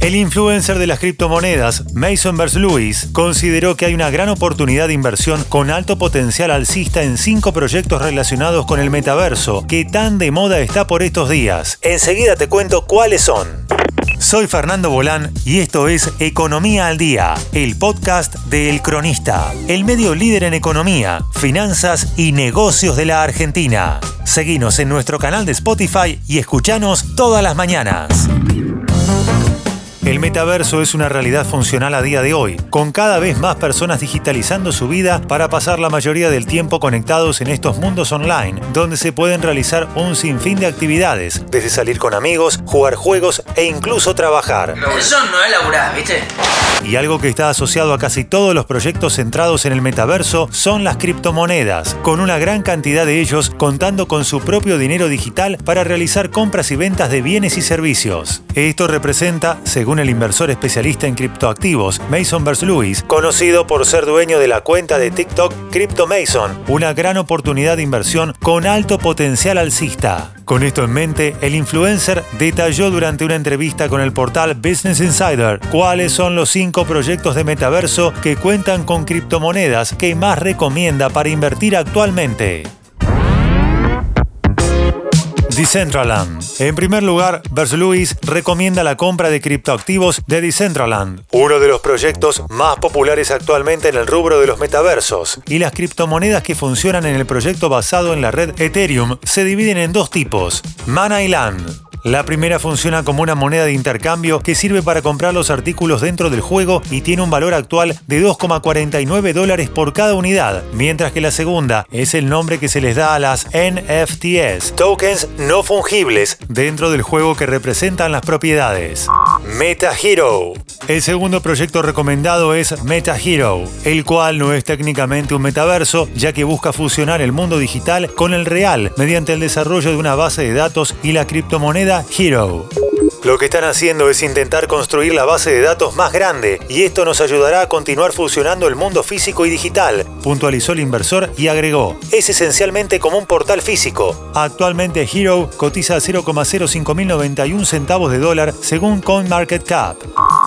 El influencer de las criptomonedas, Mason Vers Lewis, consideró que hay una gran oportunidad de inversión con alto potencial alcista en cinco proyectos relacionados con el metaverso, que tan de moda está por estos días. Enseguida te cuento cuáles son. Soy Fernando Bolán y esto es Economía al Día, el podcast de El Cronista, el medio líder en economía, finanzas y negocios de la Argentina. Seguinos en nuestro canal de Spotify y escuchanos todas las mañanas. El metaverso es una realidad funcional a día de hoy, con cada vez más personas digitalizando su vida para pasar la mayoría del tiempo conectados en estos mundos online, donde se pueden realizar un sinfín de actividades, desde salir con amigos, jugar juegos e incluso trabajar. Eso no es laburar, ¿viste? Y algo que está asociado a casi todos los proyectos centrados en el metaverso son las criptomonedas, con una gran cantidad de ellos contando con su propio dinero digital para realizar compras y ventas de bienes y servicios. Esto representa, según según el inversor especialista en criptoactivos Mason Vers Lewis, conocido por ser dueño de la cuenta de TikTok Crypto Mason, una gran oportunidad de inversión con alto potencial alcista. Con esto en mente, el influencer detalló durante una entrevista con el portal Business Insider cuáles son los cinco proyectos de metaverso que cuentan con criptomonedas que más recomienda para invertir actualmente. Decentraland. En primer lugar, Vers Lewis recomienda la compra de criptoactivos de Decentraland, uno de los proyectos más populares actualmente en el rubro de los metaversos. Y las criptomonedas que funcionan en el proyecto basado en la red Ethereum se dividen en dos tipos, Mana y Land. La primera funciona como una moneda de intercambio que sirve para comprar los artículos dentro del juego y tiene un valor actual de 2,49 dólares por cada unidad, mientras que la segunda es el nombre que se les da a las NFTs, tokens no fungibles, dentro del juego que representan las propiedades. Meta Hero. El segundo proyecto recomendado es Meta Hero, el cual no es técnicamente un metaverso, ya que busca fusionar el mundo digital con el real mediante el desarrollo de una base de datos y la criptomoneda Hero. Lo que están haciendo es intentar construir la base de datos más grande y esto nos ayudará a continuar fusionando el mundo físico y digital, puntualizó el inversor y agregó, es esencialmente como un portal físico. Actualmente Hero cotiza a 0,0591 centavos de dólar según CoinMarketCap.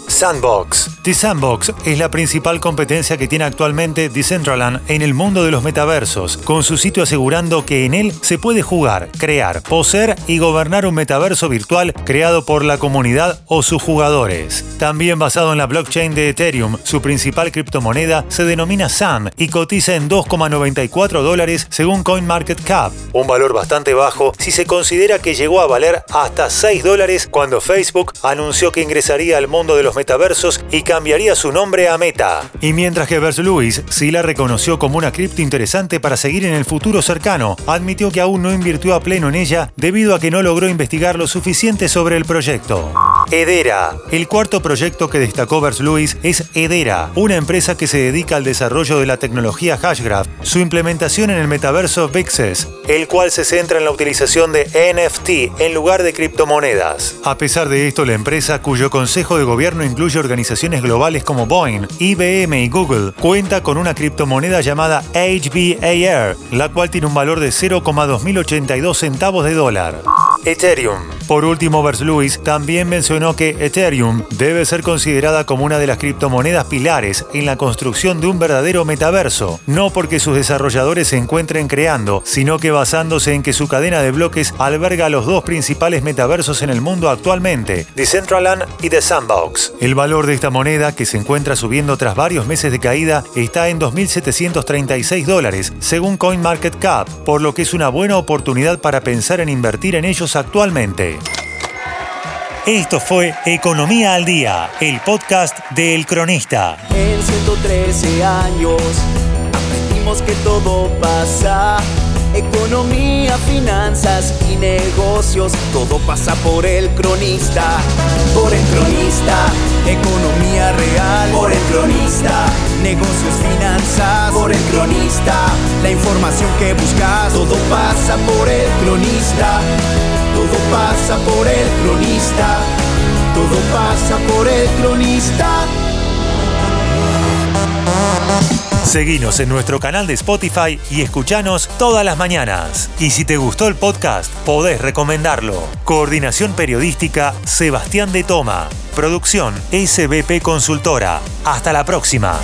Sandbox. The Sandbox es la principal competencia que tiene actualmente Decentraland en el mundo de los metaversos, con su sitio asegurando que en él se puede jugar, crear, poseer y gobernar un metaverso virtual creado por la comunidad o sus jugadores. También basado en la blockchain de Ethereum, su principal criptomoneda se denomina SAM y cotiza en 2,94 dólares según CoinMarketCap, un valor bastante bajo si se considera que llegó a valer hasta 6 dólares cuando Facebook anunció que ingresaría al mundo de los metaversos y cambiaría su nombre a Meta. Y mientras que Vers Lewis sí la reconoció como una cripto interesante para seguir en el futuro cercano, admitió que aún no invirtió a pleno en ella debido a que no logró investigar lo suficiente sobre el proyecto. Edera. El cuarto proyecto que destacó Vers Lewis es Edera, una empresa que se dedica al desarrollo de la tecnología Hashgraph, su implementación en el metaverso Vixes, el cual se centra en la utilización de NFT en lugar de criptomonedas. A pesar de esto, la empresa, cuyo consejo de gobierno incluye organizaciones globales como Boeing, IBM y Google, cuenta con una criptomoneda llamada HBAR, la cual tiene un valor de 0,2082 centavos de dólar. Ethereum. Por último, Vers Lewis también mencionó que Ethereum debe ser considerada como una de las criptomonedas pilares en la construcción de un verdadero metaverso, no porque sus desarrolladores se encuentren creando, sino que basándose en que su cadena de bloques alberga los dos principales metaversos en el mundo actualmente, Decentraland y The Sandbox. El valor de esta moneda, que se encuentra subiendo tras varios meses de caída, está en 2.736 dólares, según CoinMarketCap, por lo que es una buena oportunidad para pensar en invertir en actualmente. Esto fue Economía al Día, el podcast de El Cronista. En 113 años aprendimos que todo pasa. Economía, finanzas y negocios, todo pasa por el cronista. Por el cronista, economía real. Por el cronista, negocios, finanzas. Por el cronista, la información que buscas, todo pasa por el cronista. Todo pasa por el cronista. Todo pasa por el cronista. Seguinos en nuestro canal de Spotify y escuchanos todas las mañanas. Y si te gustó el podcast, podés recomendarlo. Coordinación Periodística Sebastián de Toma. Producción SBP Consultora. Hasta la próxima.